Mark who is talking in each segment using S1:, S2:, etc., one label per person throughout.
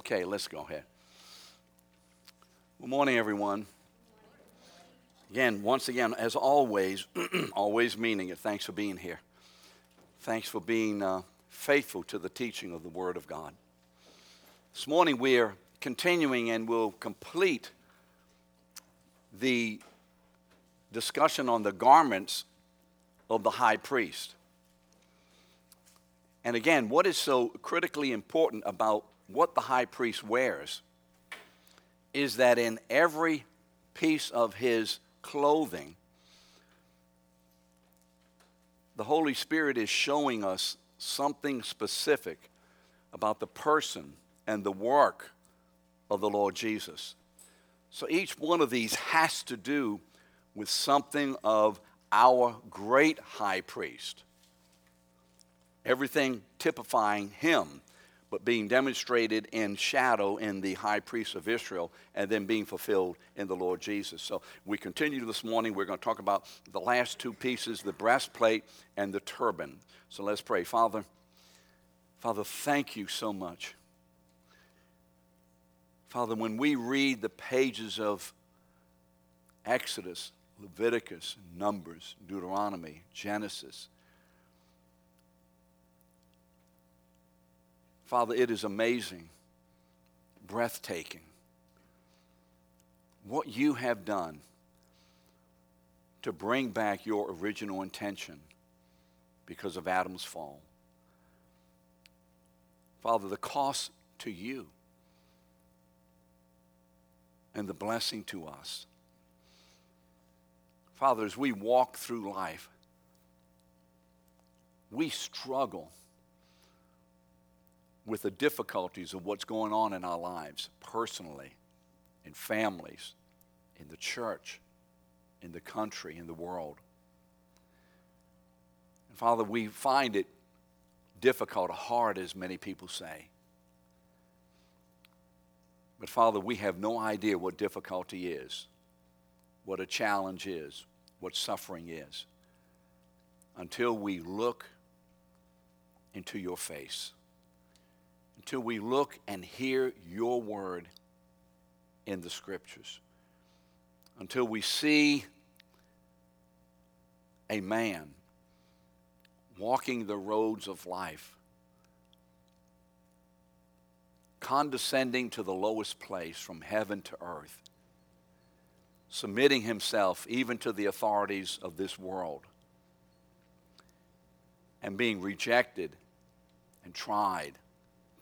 S1: Okay, let's go ahead. Good morning, everyone. Again, once again, as always, always meaning it, thanks for being here. Thanks for being uh, faithful to the teaching of the Word of God. This morning we are continuing and we'll complete the discussion on the garments of the high priest. And again, what is so critically important about what the high priest wears is that in every piece of his clothing, the Holy Spirit is showing us something specific about the person and the work of the Lord Jesus. So each one of these has to do with something of our great high priest. Everything typifying him but being demonstrated in shadow in the high priest of Israel and then being fulfilled in the Lord Jesus. So we continue this morning. We're going to talk about the last two pieces the breastplate and the turban. So let's pray. Father, Father, thank you so much. Father, when we read the pages of Exodus, Leviticus, Numbers, Deuteronomy, Genesis, Father, it is amazing, breathtaking what you have done to bring back your original intention because of Adam's fall. Father, the cost to you and the blessing to us. Father, as we walk through life, we struggle with the difficulties of what's going on in our lives personally, in families, in the church, in the country, in the world. And Father, we find it difficult, hard, as many people say. But Father, we have no idea what difficulty is, what a challenge is, what suffering is, until we look into your face until we look and hear your word in the scriptures, until we see a man walking the roads of life, condescending to the lowest place from heaven to earth, submitting himself even to the authorities of this world, and being rejected and tried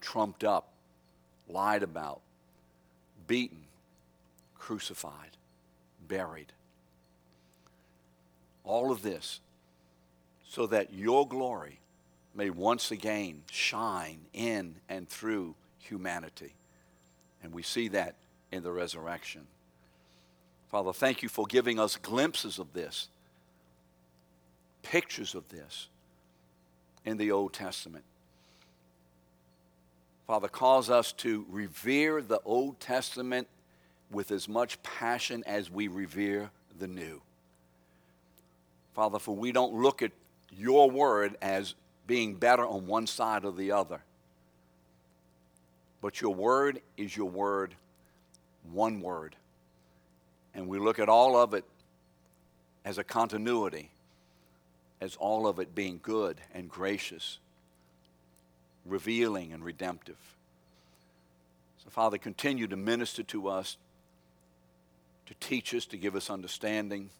S1: trumped up, lied about, beaten, crucified, buried. All of this so that your glory may once again shine in and through humanity. And we see that in the resurrection. Father, thank you for giving us glimpses of this, pictures of this in the Old Testament. Father, cause us to revere the Old Testament with as much passion as we revere the New. Father, for we don't look at your word as being better on one side or the other. But your word is your word, one word. And we look at all of it as a continuity, as all of it being good and gracious revealing and redemptive. So, Father, continue to minister to us, to teach us, to give us understanding,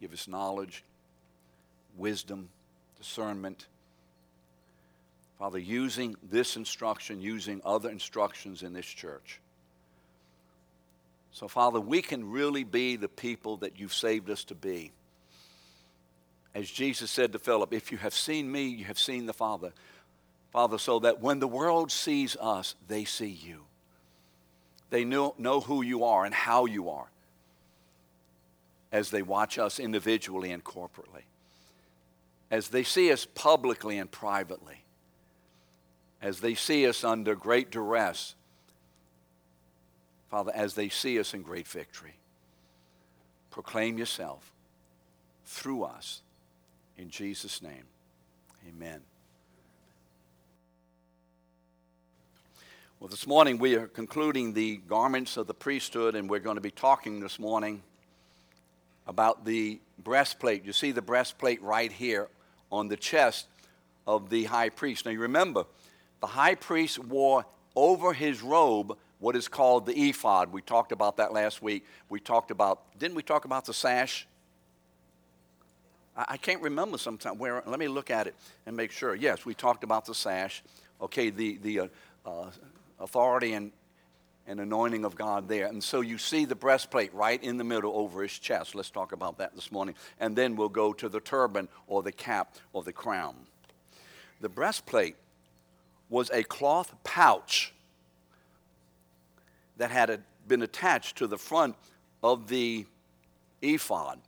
S1: give us knowledge, wisdom, discernment. Father, using this instruction, using other instructions in this church. So, Father, we can really be the people that you've saved us to be. As Jesus said to Philip, if you have seen me, you have seen the Father. Father, so that when the world sees us, they see you. They know, know who you are and how you are as they watch us individually and corporately, as they see us publicly and privately, as they see us under great duress, Father, as they see us in great victory. Proclaim yourself through us. In Jesus' name, amen. Well, this morning we are concluding the garments of the priesthood, and we're going to be talking this morning about the breastplate. You see the breastplate right here on the chest of the high priest. Now, you remember, the high priest wore over his robe what is called the ephod. We talked about that last week. We talked about, didn't we talk about the sash? I, can't remember sometime where, let me look at it and make sure. Yes, we talked about the sash. Okay, the, the uh, uh, authority and, and anointing of God there. And so you see the breastplate right in the middle over his chest. Let's talk about that this morning. And then we'll go to the turban or the cap or the crown. The breastplate was a cloth pouch that had been attached to the front of the ephod.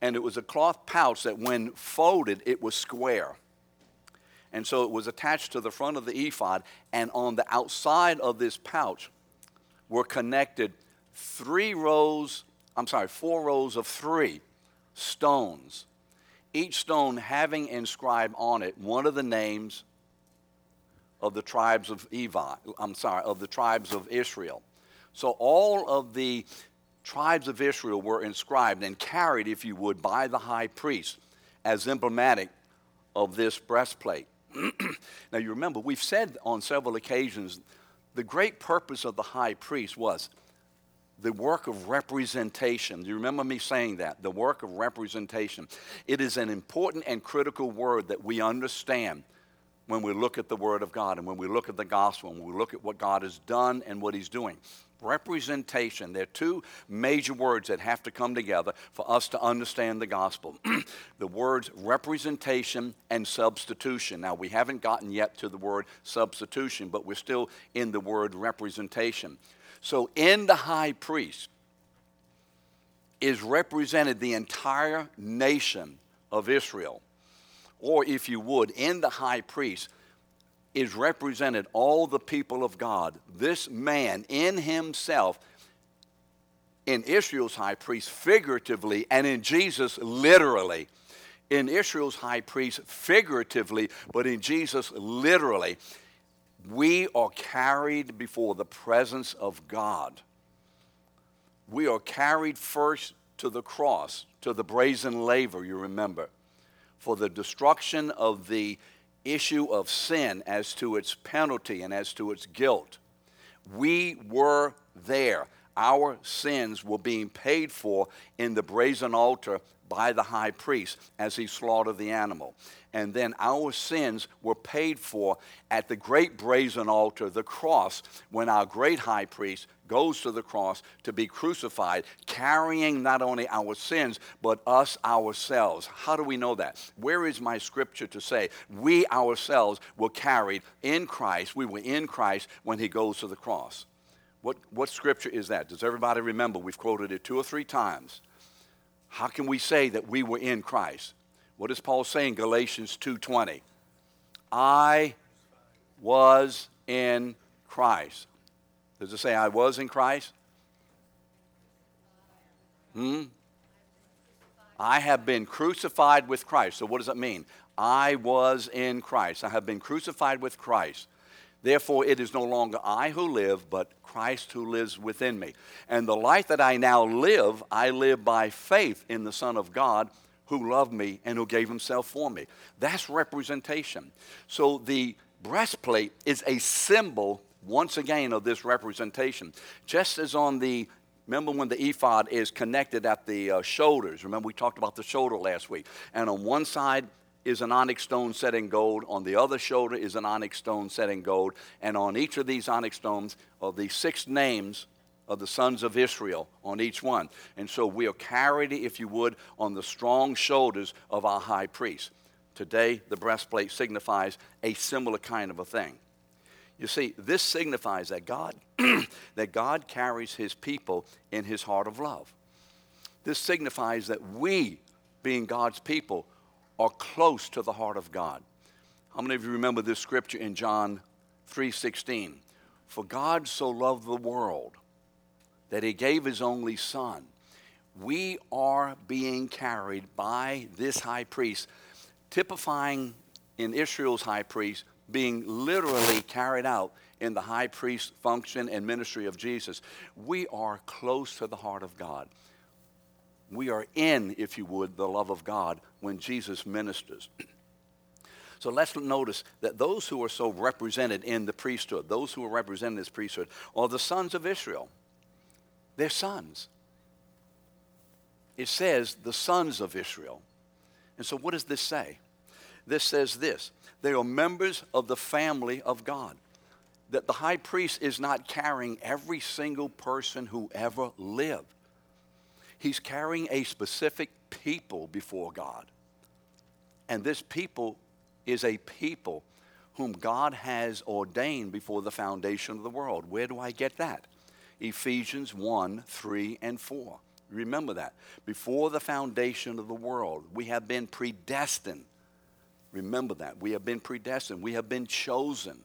S1: And it was a cloth pouch that, when folded, it was square. And so it was attached to the front of the ephod, and on the outside of this pouch were connected three rows, I'm sorry, four rows of three stones, each stone having inscribed on it one of the names of the tribes of Evi, I'm sorry, of the tribes of Israel. So all of the tribes of Israel were inscribed and carried, if you would, by the high priest as emblematic of this breastplate. now, you remember, we've said on several occasions the great purpose of the high priest was the work of representation. Do you remember me saying that? The work of representation. It is an important and critical word that we understand when we look at the Word of God and when we look at the gospel and we look at what God has done and what He's doing. Representation. There are two major words that have to come together for us to understand the gospel the words representation and substitution. Now, we haven't gotten yet to the word substitution, but we're still in the word representation. So, in the high priest is represented the entire nation of Israel. Or, if you would, in the high priest is represented all the people of God. This man in himself, in Israel's high priest figuratively, and in Jesus literally. In Israel's high priest figuratively, but in Jesus literally. We are carried before the presence of God. We are carried first to the cross, to the brazen laver, you remember, for the destruction of the issue of sin as to its penalty and as to its guilt. We were there. Our sins were being paid for in the brazen altar by the high priest as he slaughtered the animal. And then our sins were paid for at the great brazen altar, the cross, when our great high priest goes to the cross to be crucified, carrying not only our sins, but us ourselves. How do we know that? Where is my scripture to say we ourselves were carried in Christ? We were in Christ when he goes to the cross. What, what scripture is that? Does everybody remember? We've quoted it two or three times. How can we say that we were in Christ? What does Paul say in Galatians 2:20? I was in Christ. Does it say I was in Christ? Hmm? I have been crucified with Christ. So what does that mean? I was in Christ. I have been crucified with Christ. Therefore, it is no longer I who live, but Christ who lives within me. And the life that I now live, I live by faith in the Son of God who loved me and who gave himself for me. That's representation. So the breastplate is a symbol, once again, of this representation. Just as on the Remember when the ephod is connected at the uh, shoulders? Remember we talked about the shoulder last week. And on one side is an onyx stone set in gold. On the other shoulder is an onyx stone set in gold. And on each of these onyx stones are the six names of the sons of Israel on each one. And so we are carried, if you would, on the strong shoulders of our high priest. Today, the breastplate signifies a similar kind of a thing. You see, this signifies that God, that God carries his people in his heart of love. This signifies that we, being God's people, are close to the heart of God. How many of you remember this scripture in John 3:16? For God so loved the world that he gave his only son. We are being carried by this high priest, typifying in Israel's high priest being literally carried out in the high priest function and ministry of Jesus, we are close to the heart of God. We are in, if you would, the love of God when Jesus ministers. So let's notice that those who are so represented in the priesthood, those who are represented this priesthood, are the sons of Israel. They're sons. It says the sons of Israel. And so what does this say? This says this they are members of the family of God. That the high priest is not carrying every single person who ever lived. He's carrying a specific people before God. And this people is a people whom God has ordained before the foundation of the world. Where do I get that? Ephesians 1 3 and 4. Remember that. Before the foundation of the world, we have been predestined. Remember that. We have been predestined. We have been chosen.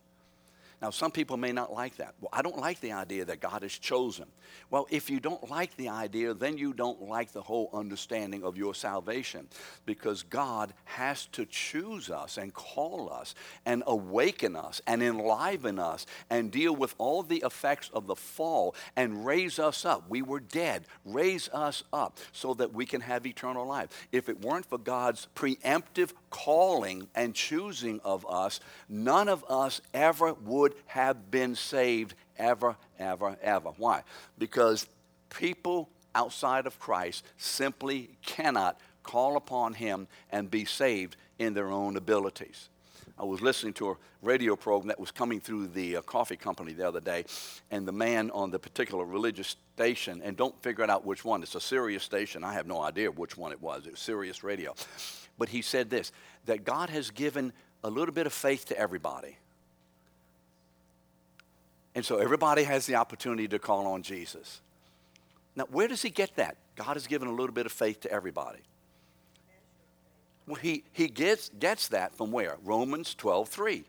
S1: Now, some people may not like that. Well, I don't like the idea that God has chosen. Well, if you don't like the idea, then you don't like the whole understanding of your salvation because God has to choose us and call us and awaken us and enliven us and deal with all the effects of the fall and raise us up. We were dead. Raise us up so that we can have eternal life. If it weren't for God's preemptive calling and choosing of us, none of us ever would would have been saved ever, ever, ever. Why? Because people outside of Christ simply cannot call upon Him and be saved in their own abilities. I was listening to a radio program that was coming through the uh, coffee company the other day, and the man on the particular religious station, and don't figure it out which one, it's a Sirius station. I have no idea which one it was. It was Sirius Radio. But he said this that God has given a little bit of faith to everybody. And so everybody has the opportunity to call on Jesus. Now, where does he get that? God has given a little bit of faith to everybody. Well, he, he gets, gets that from where? Romans 12 3.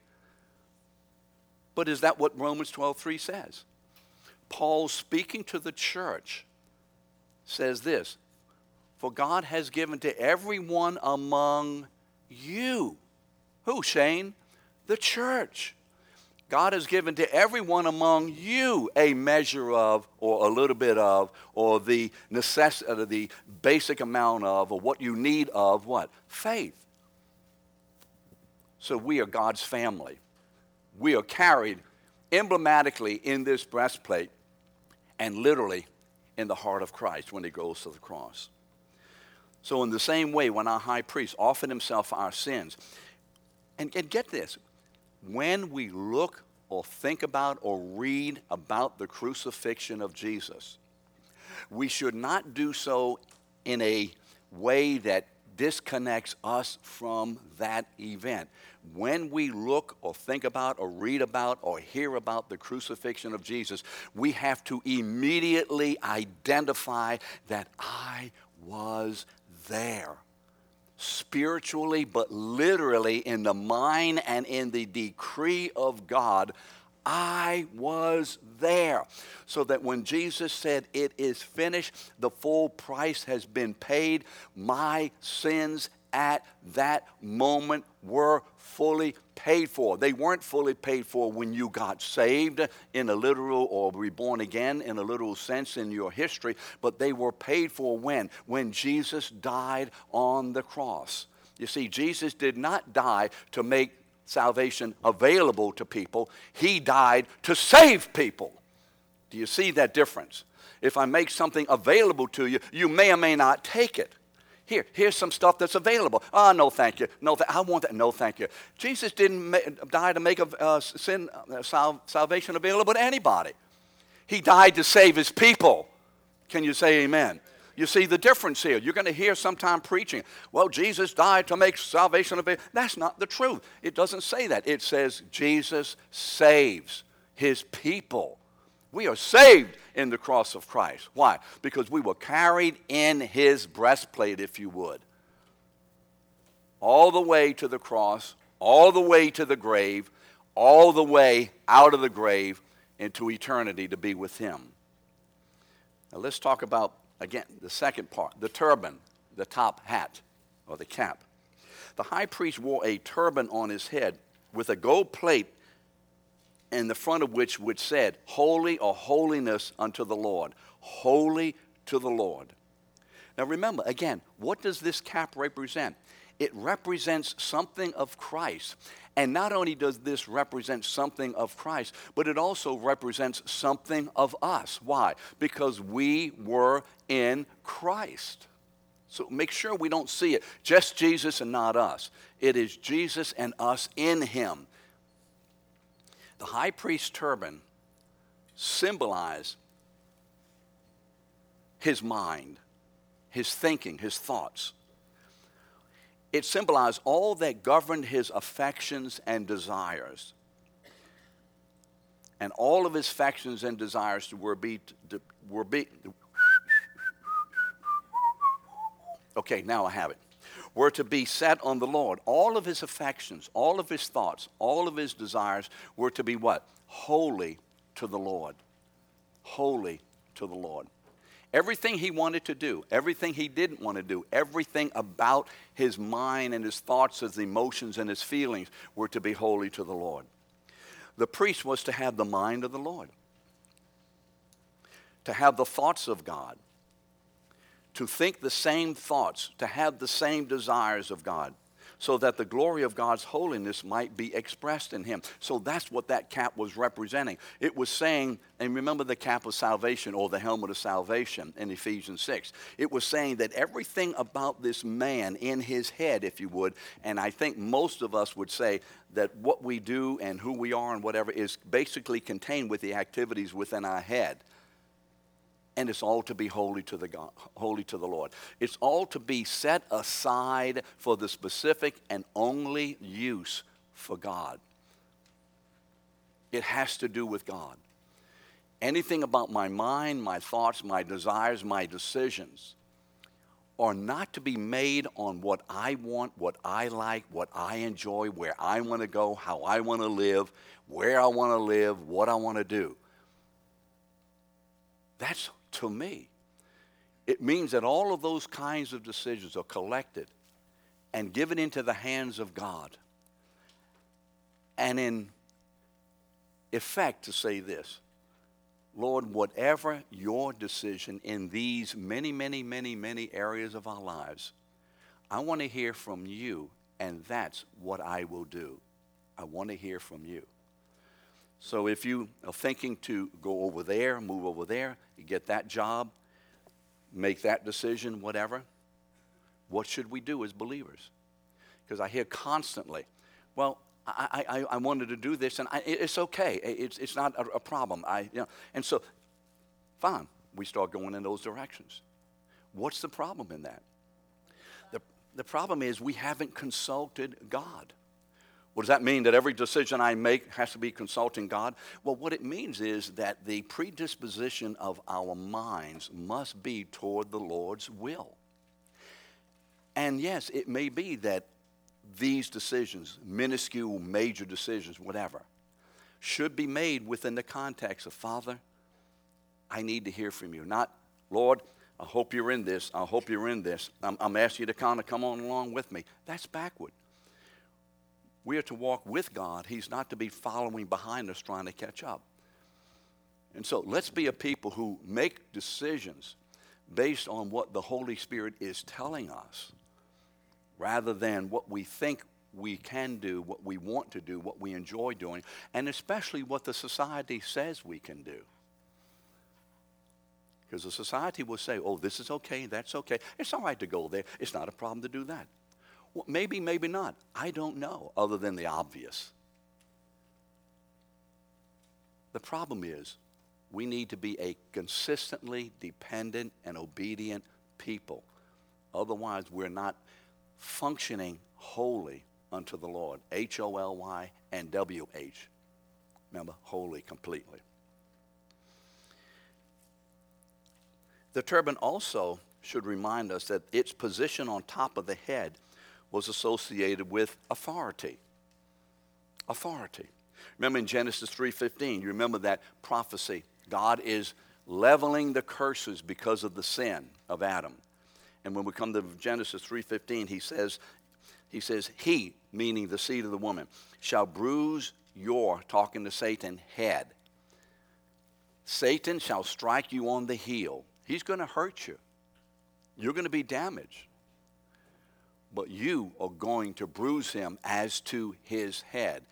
S1: But is that what Romans 12 3 says? Paul, speaking to the church, says this For God has given to everyone among you. Who, Shane? The church God has given to everyone among you a measure of, or a little bit of, or the necessity, uh, the basic amount of, or what you need of what? Faith. So we are God's family. We are carried emblematically in this breastplate and literally in the heart of Christ when he goes to the cross. So, in the same way, when our high priest offered himself for our sins, and, and get this, when we look or think about or read about the crucifixion of Jesus, we should not do so in a way that disconnects us from that event. When we look or think about or read about or hear about the crucifixion of Jesus, we have to immediately identify that I was there spiritually, but literally in the mind and in the decree of God. I was there. So that when Jesus said, It is finished, the full price has been paid, my sins at that moment were fully paid for. They weren't fully paid for when you got saved in a literal or reborn again in a literal sense in your history, but they were paid for when? When Jesus died on the cross. You see, Jesus did not die to make salvation available to people, He died to save people. Do you see that difference? If I make something available to you, you may or may not take it. Here, here's some stuff that's available. Ah, oh, no, thank you. No, th- I want that. No, thank you. Jesus didn't ma- die to make a, uh, sin uh, sal- salvation available to anybody. He died to save his people. Can you say amen? You see the difference here. You're going to hear sometime preaching, well, Jesus died to make salvation available. That's not the truth. It doesn't say that. It says Jesus saves his people. We are saved in the cross of Christ. Why? Because we were carried in his breastplate, if you would. All the way to the cross, all the way to the grave, all the way out of the grave into eternity to be with him. Now let's talk about, again, the second part the turban, the top hat, or the cap. The high priest wore a turban on his head with a gold plate in the front of which which said, Holy or holiness unto the Lord. Holy to the Lord. Now remember, again, what does this cap represent? It represents something of Christ. And not only does this represent something of Christ, but it also represents something of us. Why? Because we were in Christ. So make sure we don't see it just Jesus and not us. It is Jesus and us in Him. The high priest turban symbolized his mind, his thinking, his thoughts. It symbolized all that governed his affections and desires. And all of his affections and desires were be, were be okay, now I have it. Were to be set on the Lord. All of his affections, all of his thoughts, all of his desires were to be what? Holy to the Lord. Holy to the Lord. Everything he wanted to do, everything he didn't want to do, everything about his mind and his thoughts, his emotions and his feelings were to be holy to the Lord. The priest was to have the mind of the Lord, to have the thoughts of God, to think the same thoughts, to have the same desires of God so that the glory of God's holiness might be expressed in him. So that's what that cap was representing. It was saying, and remember the cap of salvation or the helmet of salvation in Ephesians 6. It was saying that everything about this man in his head, if you would, and I think most of us would say that what we do and who we are and whatever is basically contained with the activities within our head and it's all to be holy to the God, holy to the Lord. It's all to be set aside for the specific and only use for God. It has to do with God. Anything about my mind, my thoughts, my desires, my decisions are not to be made on what I want, what I like, what I enjoy, where I want to go, how I want to live, where I want to live, what I want to do. That's to me. It means that all of those kinds of decisions are collected and given into the hands of God. And in effect, to say this Lord, whatever your decision in these many, many, many, many areas of our lives, I want to hear from you, and that's what I will do. I want to hear from you. So if you are thinking to go over there, move over there, you get that job, make that decision, whatever, what should we do as believers? Because I hear constantly, well, I, I, I wanted to do this, and I, it's okay. It's, it's not a, a problem. I, you know, and so, fine, we start going in those directions. What's the problem in that? The, the problem is we haven't consulted God. What does that mean? That every decision I make has to be consulting God? Well, what it means is that the predisposition of our minds must be toward the Lord's will. And yes, it may be that these decisions, minuscule, major decisions, whatever, should be made within the context of Father, I need to hear from you. Not, Lord, I hope you're in this. I hope you're in this. I'm, I'm asking you to kind of come on along with me. That's backward. We are to walk with God. He's not to be following behind us trying to catch up. And so let's be a people who make decisions based on what the Holy Spirit is telling us rather than what we think we can do, what we want to do, what we enjoy doing, and especially what the society says we can do. Because the society will say, oh, this is okay, that's okay. It's all right to go there. It's not a problem to do that. Well, maybe, maybe not. I don't know, other than the obvious. The problem is, we need to be a consistently dependent and obedient people. Otherwise, we're not functioning wholly unto the Lord. H O L Y and W H. Remember, holy completely. The turban also should remind us that its position on top of the head was associated with authority. Authority. Remember in Genesis 3:15, you remember that prophecy. God is leveling the curses because of the sin of Adam. And when we come to Genesis 3:15, he says he says he, meaning the seed of the woman, shall bruise your, talking to Satan, head. Satan shall strike you on the heel. He's going to hurt you. You're going to be damaged. But you are going to bruise him as to his head.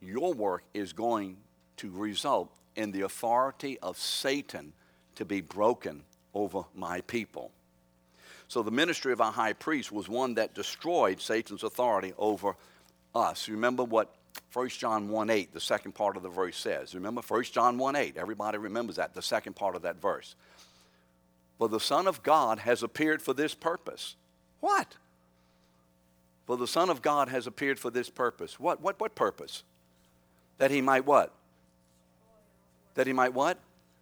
S1: Your work is going to result in the authority of Satan to be broken over my people. So the ministry of our high priest was one that destroyed Satan's authority over us. Remember what 1 John 1 8, the second part of the verse says. Remember 1 John 1 8. Everybody remembers that, the second part of that verse. For the Son of God has appeared for this purpose. What? For the Son of God has appeared for this purpose. What? What? What purpose? That he might what? That he might what?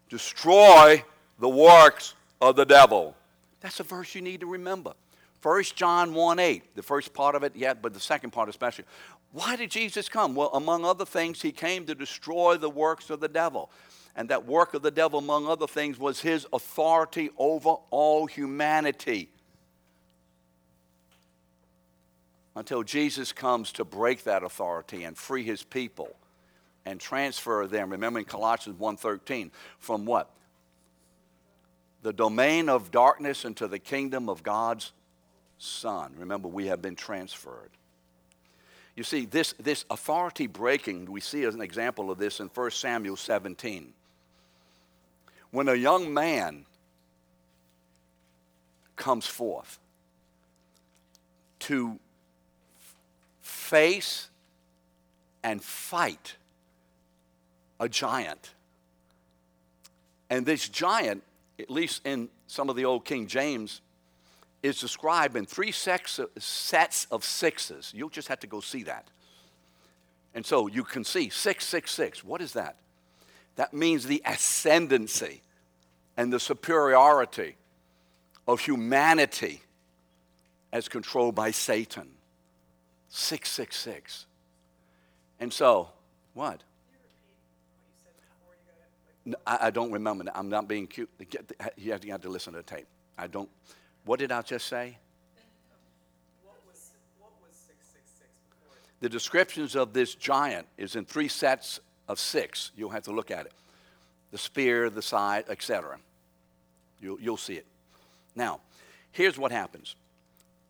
S1: Destroy the works of the devil. That's a verse you need to remember. 1 John 1 8, the first part of it, yeah, but the second part especially. Why did Jesus come? Well, among other things, he came to destroy the works of the devil. And that work of the devil, among other things, was his authority over all humanity. Until Jesus comes to break that authority and free his people and transfer them, remember in Colossians 1.13, from what? the domain of darkness into the kingdom of God's Son. Remember, we have been transferred. You see, this, this authority breaking, we see as an example of this in 1 Samuel 17. When a young man comes forth to face and fight a giant, and this giant at least in some of the old King James, is described in three sets of sixes. You'll just have to go see that. And so you can see 666. What is that? That means the ascendancy and the superiority of humanity as controlled by Satan. 666. And so, what? I, I don't remember. I'm not being cute. You have, to, you have to listen to the tape. I don't. What did I just say?
S2: What was, what was 666?
S1: The descriptions of this giant is in three sets of six. You'll have to look at it. The spear, the side, etc. You'll, you'll see it. Now, here's what happens.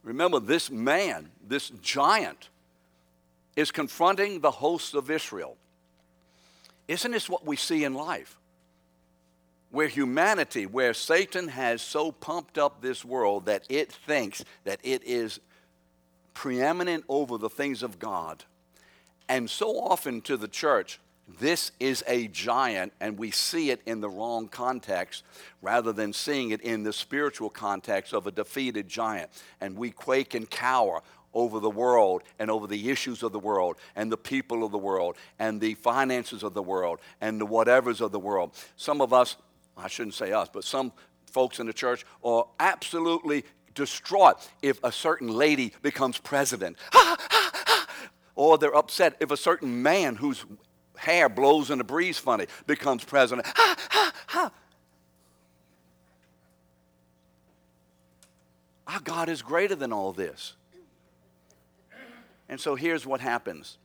S1: Remember, this man, this giant, is confronting the hosts of Israel. Isn't this what we see in life? where humanity, where Satan has so pumped up this world that it thinks that it is preeminent over the things of God. And so often to the church, this is a giant, and we see it in the wrong context rather than seeing it in the spiritual context of a defeated giant. And we quake and cower over the world and over the issues of the world and the people of the world and the finances of the world and the whatevers of the world. Some of us I shouldn't say us, but some folks in the church are absolutely distraught if a certain lady becomes president. or they're upset if a certain man whose hair blows in the breeze funny becomes president. Ha, ha, ha. Our God is greater than all this. And so here's what happens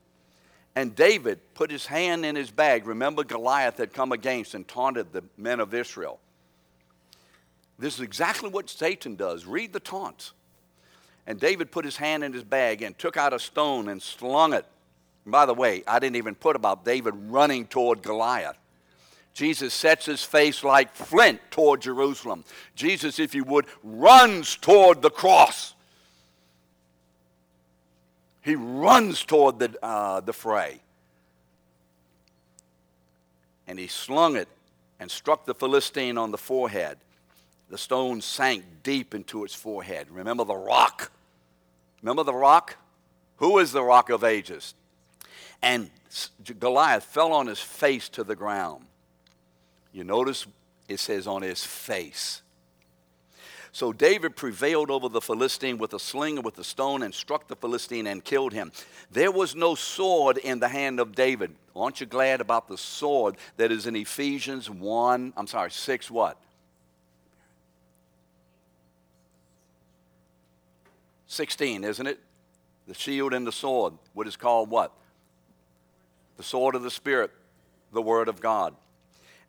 S1: and David put his hand in his bag. Remember, Goliath had come against and taunted the men of Israel. This is exactly what Satan does. Read the taunts. And David put his hand in his bag and took out a stone and slung it. And by the way, I didn't even put about David running toward Goliath. Jesus sets his face like flint toward Jerusalem. Jesus, if you would, runs toward the cross. He runs toward the, uh, the fray. And he slung it and struck the Philistine on the forehead. The stone sank deep into its forehead. Remember the rock? Remember the rock? Who is the rock of ages? And Goliath fell on his face to the ground. You notice it says on his face. So David prevailed over the Philistine with a sling and with a stone and struck the Philistine and killed him. There was no sword in the hand of David. Aren't you glad about the sword that is in Ephesians 1, I'm sorry, 6 what? 16, isn't it? The shield and the sword, what is called what? The sword of the Spirit, the word of God.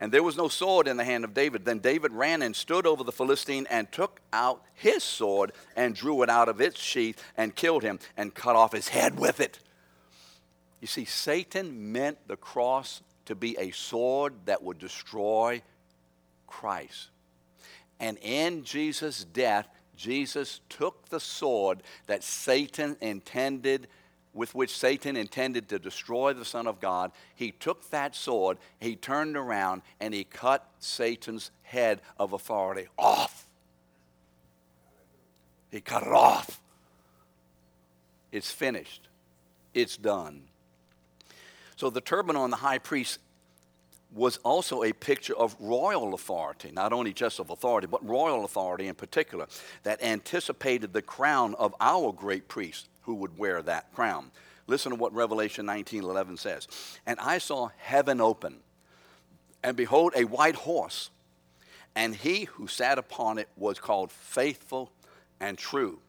S1: And there was no sword in the hand of David. Then David ran and stood over the Philistine and took out his sword and drew it out of its sheath and killed him and cut off his head with it. You see, Satan meant the cross to be a sword that would destroy Christ. And in Jesus' death, Jesus took the sword that Satan intended with which Satan intended to destroy the Son of God, he took that sword, he turned around, and he cut Satan's head of authority off. He cut it off. It's finished, it's done. So the turban on the high priest was also a picture of royal authority, not only just of authority, but royal authority in particular, that anticipated the crown of our great priest who would wear that crown. Listen to what Revelation 19:11 says. And I saw heaven open, and behold a white horse, and he who sat upon it was called faithful and true.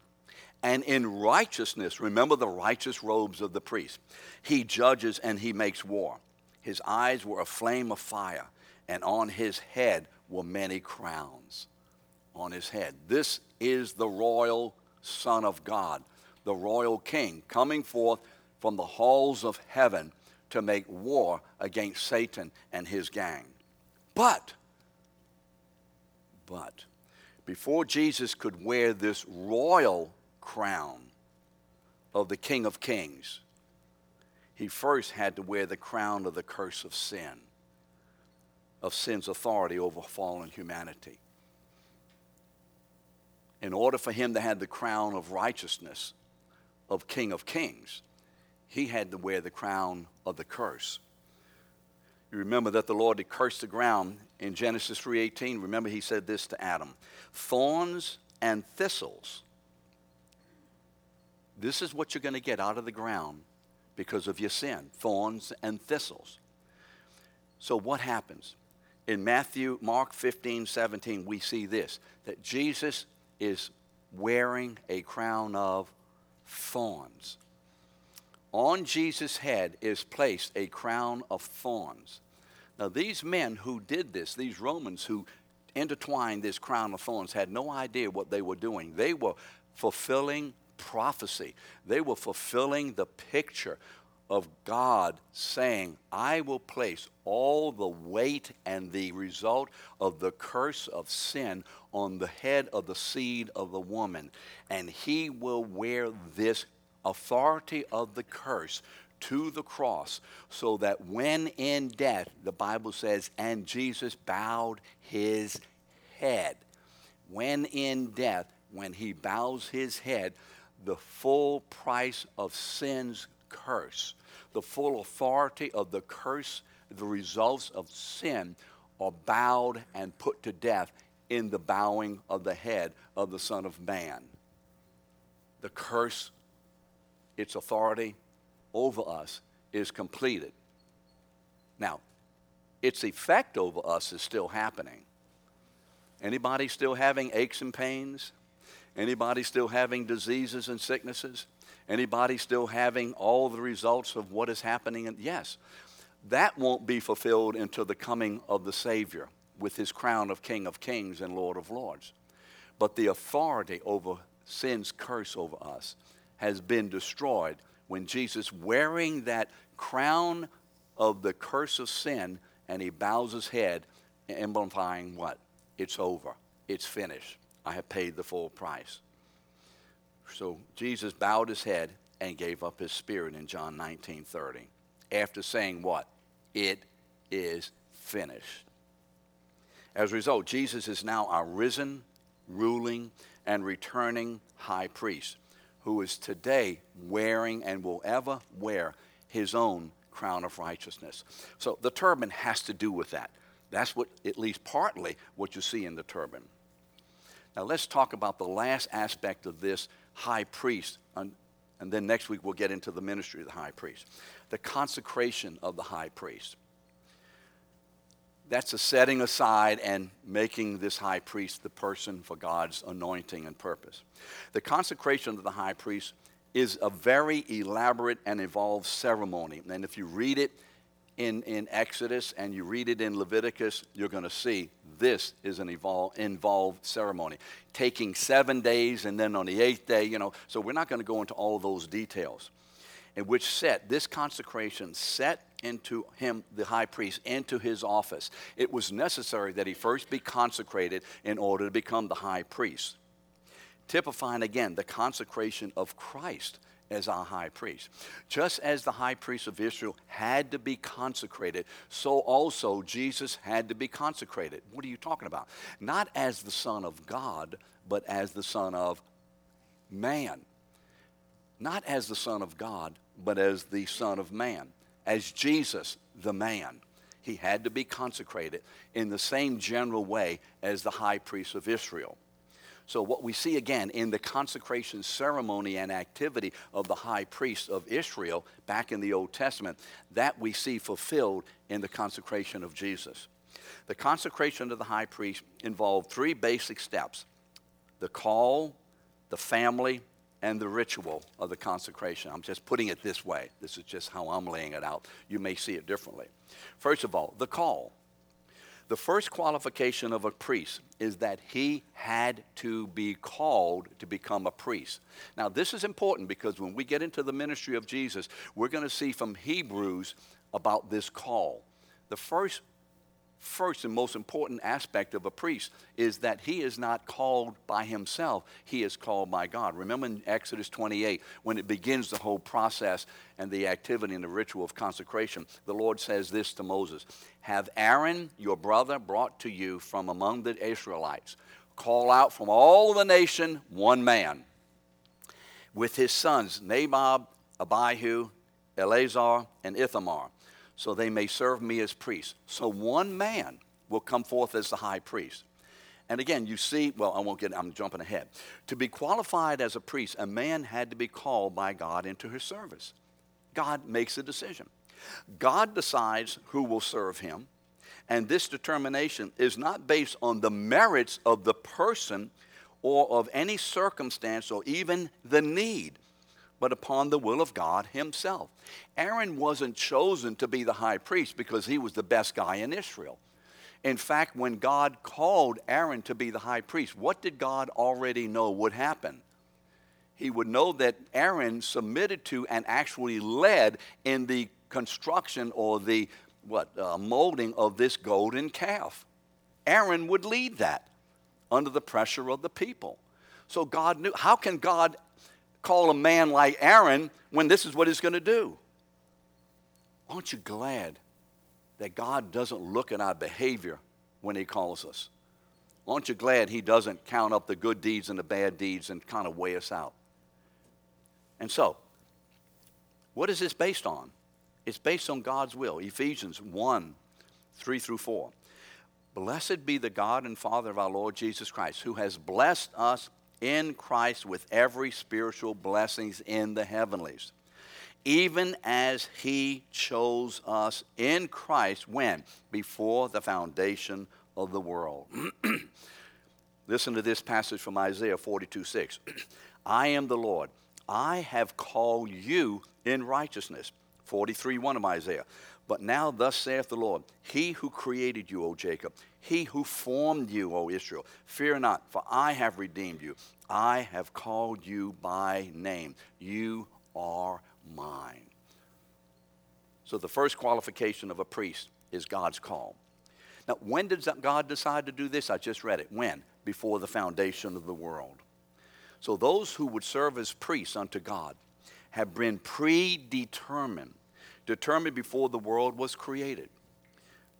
S1: And in righteousness, remember the righteous robes of the priest, he judges and he makes war. His eyes were a flame of fire, and on his head were many crowns. On his head. This is the royal Son of God the royal king, coming forth from the halls of heaven to make war against Satan and his gang. But, but, before Jesus could wear this royal crown of the King of Kings, he first had to wear the crown of the curse of sin, of sin's authority over fallen humanity. In order for him to have the crown of righteousness, of King of Kings, he had to wear the crown of the curse. You remember that the Lord had cursed the ground in Genesis 3:18. Remember he said this to Adam, "Thorns and thistles. This is what you're going to get out of the ground because of your sin, thorns and thistles." So what happens? In Matthew, Mark 15, 17, we see this that Jesus is wearing a crown of thorns. On Jesus' head is placed a crown of thorns. Now, these men who did this, these Romans who intertwined this crown of thorns, had no idea what they were doing. They were fulfilling prophecy, they were fulfilling the picture of God saying, I will place all the weight and the result of the curse of sin on the head of the seed of the woman, and he will wear this authority of the curse to the cross, so that when in death, the Bible says, and Jesus bowed his head. When in death, when he bows his head, the full price of sin's curse the full authority of the curse, the results of sin, are bowed and put to death in the bowing of the head of the Son of Man. The curse, its authority over us, is completed. Now, its effect over us is still happening. Anybody still having aches and pains? Anybody still having diseases and sicknesses? Anybody still having all the results of what is happening? Yes, that won't be fulfilled until the coming of the Savior with his crown of King of Kings and Lord of Lords. But the authority over sin's curse over us has been destroyed when Jesus, wearing that crown of the curse of sin, and he bows his head, implying what? It's over. It's finished. I have paid the full price. So Jesus bowed his head and gave up his spirit in John 19 30. After saying what? It is finished. As a result, Jesus is now our risen, ruling, and returning high priest who is today wearing and will ever wear his own crown of righteousness. So the turban has to do with that. That's what, at least partly, what you see in the turban. Now let's talk about the last aspect of this high priest. And, then next week we'll get into the ministry of the high priest. The consecration of the high priest. That's a setting aside and making this high priest the person for God's anointing and purpose. The consecration of the high priest is a very elaborate and involved ceremony. And if you read it in, in Exodus and you read it in Leviticus, you're going to see this is an involved ceremony. Taking seven days and then on the eighth day, you know, so we're not going to go into all those details. In which set, this consecration set into him, the high priest, into his office. It was necessary that he first be consecrated in order to become the high priest. Typifying again the consecration of Christ as our high priest. Just as the high priest of Israel had to be consecrated, so also Jesus had to be consecrated. What are you talking about? Not as the Son of God, but as the Son of man. Not as the Son of God, but as the Son of man. As Jesus, the man. He had to be consecrated in the same general way as the high priest of Israel. So, what we see again in the consecration ceremony and activity of the high priest of Israel back in the Old Testament, that we see fulfilled in the consecration of Jesus. The consecration of the high priest involved three basic steps the call, the family, and the ritual of the consecration. I'm just putting it this way. This is just how I'm laying it out. You may see it differently. First of all, the call. The first qualification of a priest is that he had to be called to become a priest. Now, this is important because when we get into the ministry of Jesus, we're going to see from Hebrews about this call. The first first and most important aspect of a priest is that he is not called by himself, he is called by God. Remember in Exodus 28, when it begins the whole process and the activity and the ritual of consecration, the Lord says this to Moses Have Aaron, your brother, brought to you from among the Israelites. Call out from all the nation one man with his sons, Nadab, Abihu, Eleazar, and Ithamar so they may serve me as priests. So one man will come forth as the high priest. And again, you see, well, I won't get, I'm jumping ahead. To be qualified as a priest, a man had to be called by God into his service. God makes a decision. God decides who will serve him, and this determination is not based on the merits of the person or of any circumstance or even the need but upon the will of God Himself. Aaron wasn't chosen to be the high priest because he was the best guy in Israel. In fact, when God called Aaron to be the high priest, what did God already know would happen? He would know that Aaron submitted to and actually led in the construction or the what uh, molding of this golden calf. Aaron would lead that under the pressure of the people. So God knew. How can God call a man like Aaron when this is what he's going to do? Aren't you glad that God doesn't look at our behavior when he calls us? Aren't you glad he doesn't count up the good deeds and the bad deeds and kind of weigh us out? And so, what is this based on? It's based on God's will. Ephesians 1 3 through 4. Blessed be the God and Father of our Lord Jesus Christ, who has blessed us in Christ with every spiritual blessings in the heavenlies. Even as he chose us in Christ when? Before the foundation of the world. Listen to this passage from Isaiah 42 6. I am the Lord. I have called you in righteousness. 43 1 of Isaiah. But now, thus saith the Lord, He who created you, O Jacob, He who formed you, O Israel, fear not, for I have redeemed you. I have called you by name. You are mine. So, the first qualification of a priest is God's call. Now, when did God decide to do this? I just read it. When? Before the foundation of the world. So, those who would serve as priests unto God have been predetermined determined before the world was created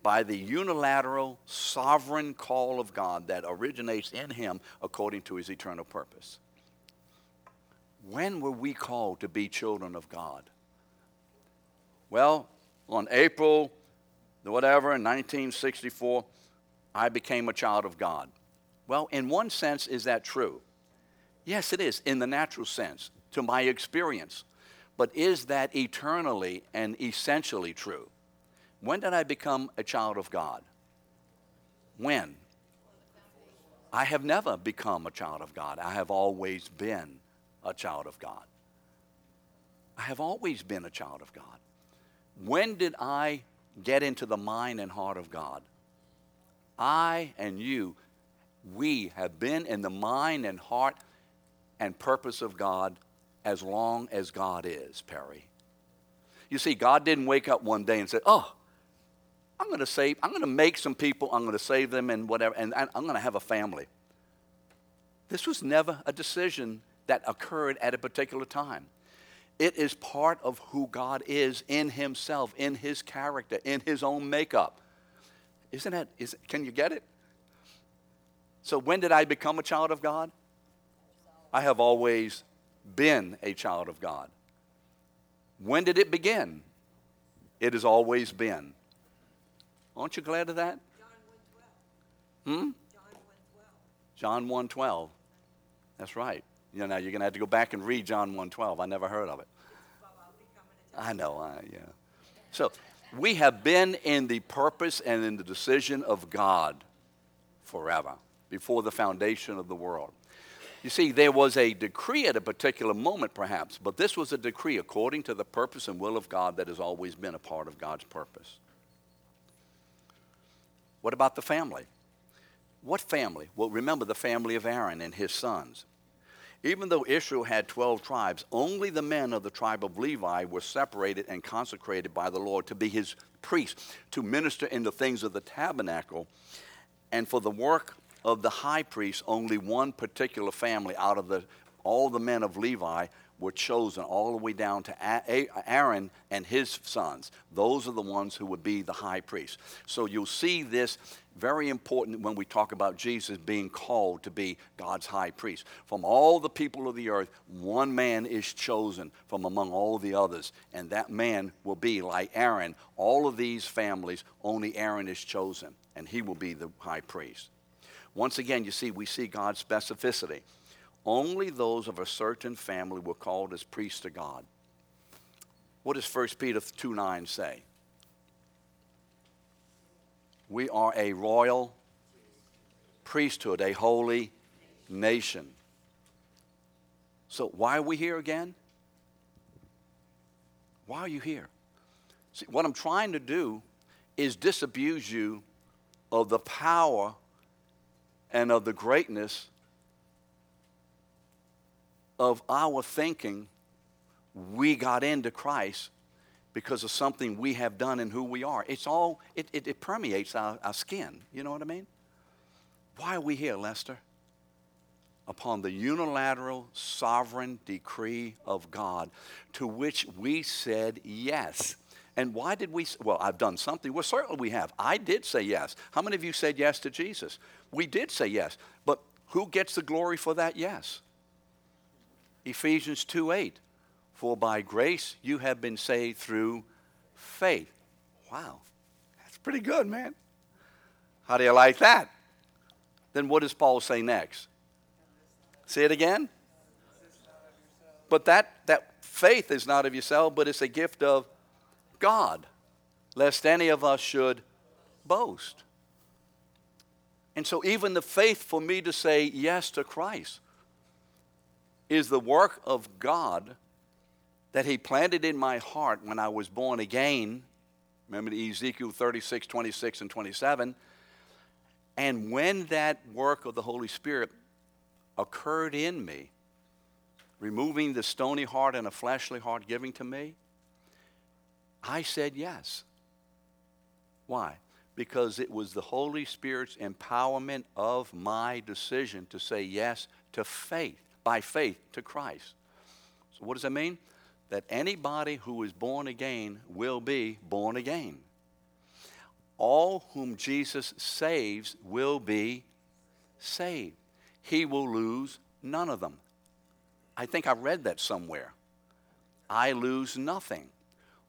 S1: by the unilateral sovereign call of God that originates in Him according to His eternal purpose. When were we called to be children of God? Well, on April, whatever, in 1964, I became a child of God. Well, in one sense, is that true? Yes, it is, in the natural sense, to my experience. But is that eternally and essentially true? When did I become a child of God? When? I have never become a child of God. I have always been a child of God. I have always been a child of God. When did I get into the mind and heart of God. I and you, we have been in the mind and heart and purpose of God as long as God is, Perry. You see, God didn't wake up one day and say, Oh, I'm going to save, I'm going to make some people, I'm going to save them and whatever, and I'm going to have a family. This was never a decision that occurred at a particular time. It is part of who God is in Himself, in His character, in His own makeup. Isn't that, is, can you get it? So, when did I become a child of God? I have always been a child of God. When did it begin? It has always been. Aren't you glad of that?
S2: John 1:12.
S1: Hmm?
S2: John 1:12.
S1: John 1:12. That's right. You know, now you're going to have to go back and read John 1:12. I never heard of it. I know, I, yeah. So we have been in the purpose and in the decision of God forever, before the foundation of the world. You see, there was a decree at a particular moment, perhaps, but this was a decree according to the purpose and will of God that has always been a part of God's purpose. What about the family? What family? Well, remember the family of Aaron and his sons. Even though Israel had 12 tribes, only the men of the tribe of Levi were separated and consecrated by the Lord to be his priests, to minister in the things of the tabernacle. And for the work of the high priest, only one particular family out of the, all the men of Levi were chosen, all the way down to Aaron and his sons. Those are the ones who would be the high priest. So you'll see this very important when we talk about Jesus being called to be God's high priest. From all the people of the earth, one man is chosen from among all the others, and that man will be like Aaron. All of these families, only Aaron is chosen, and he will be the high priest. Once again, you see, we see God's specificity. Only those of a certain family were called as priests to God. What does 1 Peter 2 9 say? We are a royal priesthood, a holy nation. So, why are we here again? Why are you here? See, what I'm trying to do is disabuse you of the power and of the greatness of our thinking we got into Christ because of something we have done and who we are. It's all, it, it, it permeates our, our skin. You know what I mean? Why are we here, Lester? Upon the unilateral sovereign decree of God to which we said yes. And why did we? Well, I've done something. Well, certainly we have. I did say yes. How many of you said yes to Jesus? We did say yes. But who gets the glory for that yes? Ephesians 2 8. For by grace you have been saved through faith. Wow. That's pretty good, man. How do you like that? Then what does Paul say next? Say it again. But that, that faith is not of yourself, but it's a gift of God, lest any of us should boast. And so, even the faith for me to say yes to Christ is the work of God that He planted in my heart when I was born again. Remember Ezekiel 36, 26, and 27. And when that work of the Holy Spirit occurred in me, removing the stony heart and a fleshly heart giving to me, I said yes. Why? Because it was the Holy Spirit's empowerment of my decision to say yes to faith, by faith to Christ. So, what does that mean? That anybody who is born again will be born again. All whom Jesus saves will be saved. He will lose none of them. I think I read that somewhere. I lose nothing.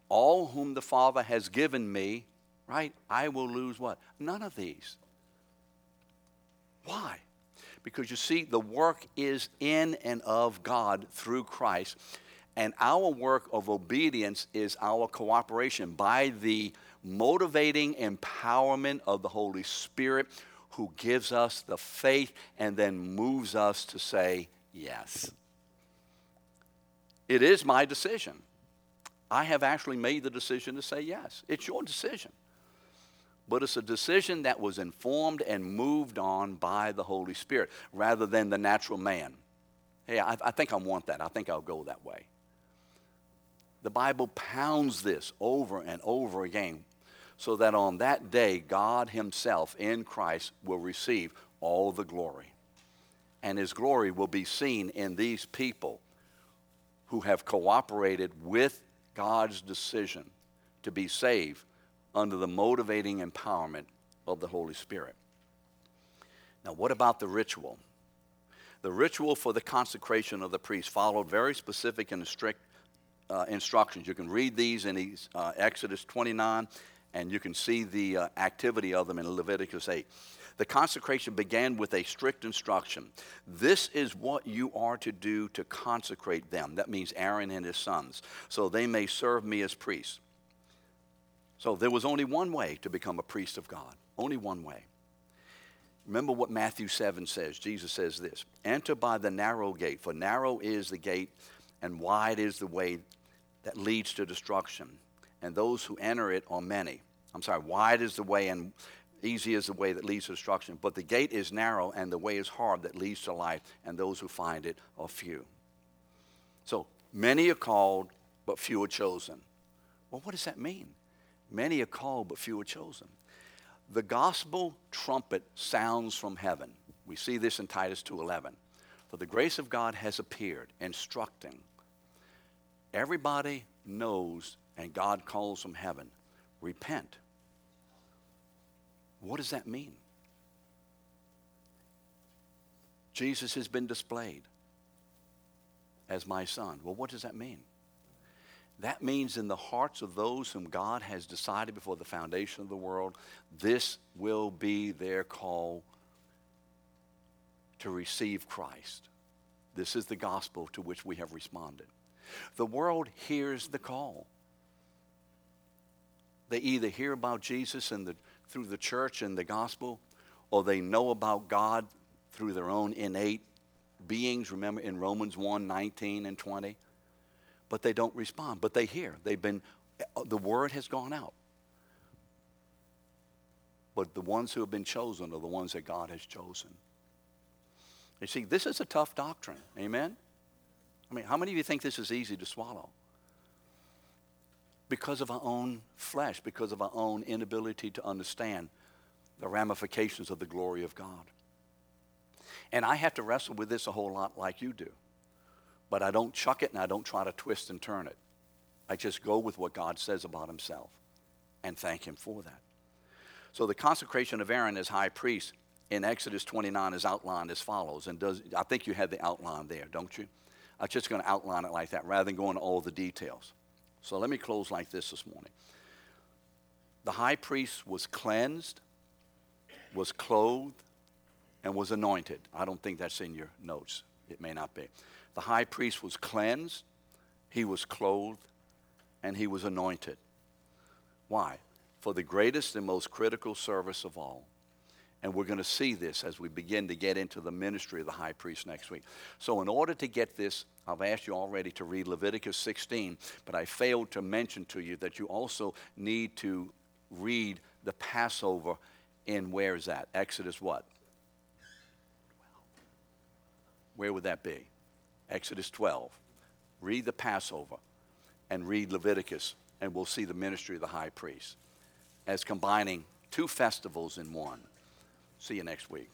S1: All whom the Father has given me, right, I will lose what? None of these. Why? Because you see, the work is in and of God through Christ. And our work of obedience is our cooperation by the motivating empowerment of the Holy Spirit who gives us the faith and then moves us to say yes. It is my decision. I have actually made the decision to say yes. It's your decision. But it's a decision that was informed and moved on by the Holy Spirit rather than the natural man. Hey, I, I think I want that. I think I'll go that way. The Bible pounds this over and over again so that on that day, God Himself in Christ will receive all the glory. And His glory will be seen in these people who have cooperated with God's decision to be saved under the motivating empowerment of the Holy Spirit. Now, what about the ritual? The ritual for the consecration of the priest followed very specific and strict uh, instructions. You can read these in uh, Exodus 29, and you can see the uh, activity of them in Leviticus 8. The consecration began with a strict instruction. This is what you are to do to consecrate them. That means Aaron and his sons, so they may serve me as priests. So there was only one way to become a priest of God, only one way. Remember what Matthew 7 says. Jesus says this Enter by the narrow gate, for narrow is the gate, and wide is the way that leads to destruction. And those who enter it are many. I'm sorry, wide is the way, and Easy is the way that leads to destruction, but the gate is narrow and the way is hard that leads to life, and those who find it are few. So many are called, but few are chosen. Well, what does that mean? Many are called, but few are chosen. The gospel trumpet sounds from heaven. We see this in Titus 2:11. For the grace of God has appeared, instructing. Everybody knows, and God calls from heaven, repent what does that mean? Jesus has been displayed as my son. Well, what does that mean? That means in the hearts of those whom God has decided before the foundation of the world, this will be their call to receive Christ. This is the gospel to which we have responded. The world hears the call. They either hear about Jesus and the through the church and the gospel, or they know about God through their own innate beings. Remember in Romans 1 19 and 20? But they don't respond. But they hear. They've been, the word has gone out. But the ones who have been chosen are the ones that God has chosen. You see, this is a tough doctrine. Amen? I mean, how many of you think this is easy to swallow? Because of our own flesh, because of our own inability to understand the ramifications of the glory of God. And I have to wrestle with this a whole lot like you do. But I don't chuck it and I don't try to twist and turn it. I just go with what God says about himself and thank him for that. So the consecration of Aaron as high priest in Exodus 29 is outlined as follows. And does, I think you had the outline there, don't you? I'm just going to outline it like that rather than going into all the details. So let me close like this this morning. The high priest was cleansed, was clothed, and was anointed. I don't think that's in your notes. It may not be. The high priest was cleansed, he was clothed, and he was anointed. Why? For the greatest and most critical service of all. And we're going to see this as we begin to get into the ministry of the high priest next week. So, in order to get this, I've asked you already to read Leviticus 16, but I failed to mention to you that you also need to read the Passover in where is that? Exodus what? Where would that be? Exodus 12. Read the Passover and read Leviticus, and we'll see the ministry of the high priest as combining two festivals in one. See you next week.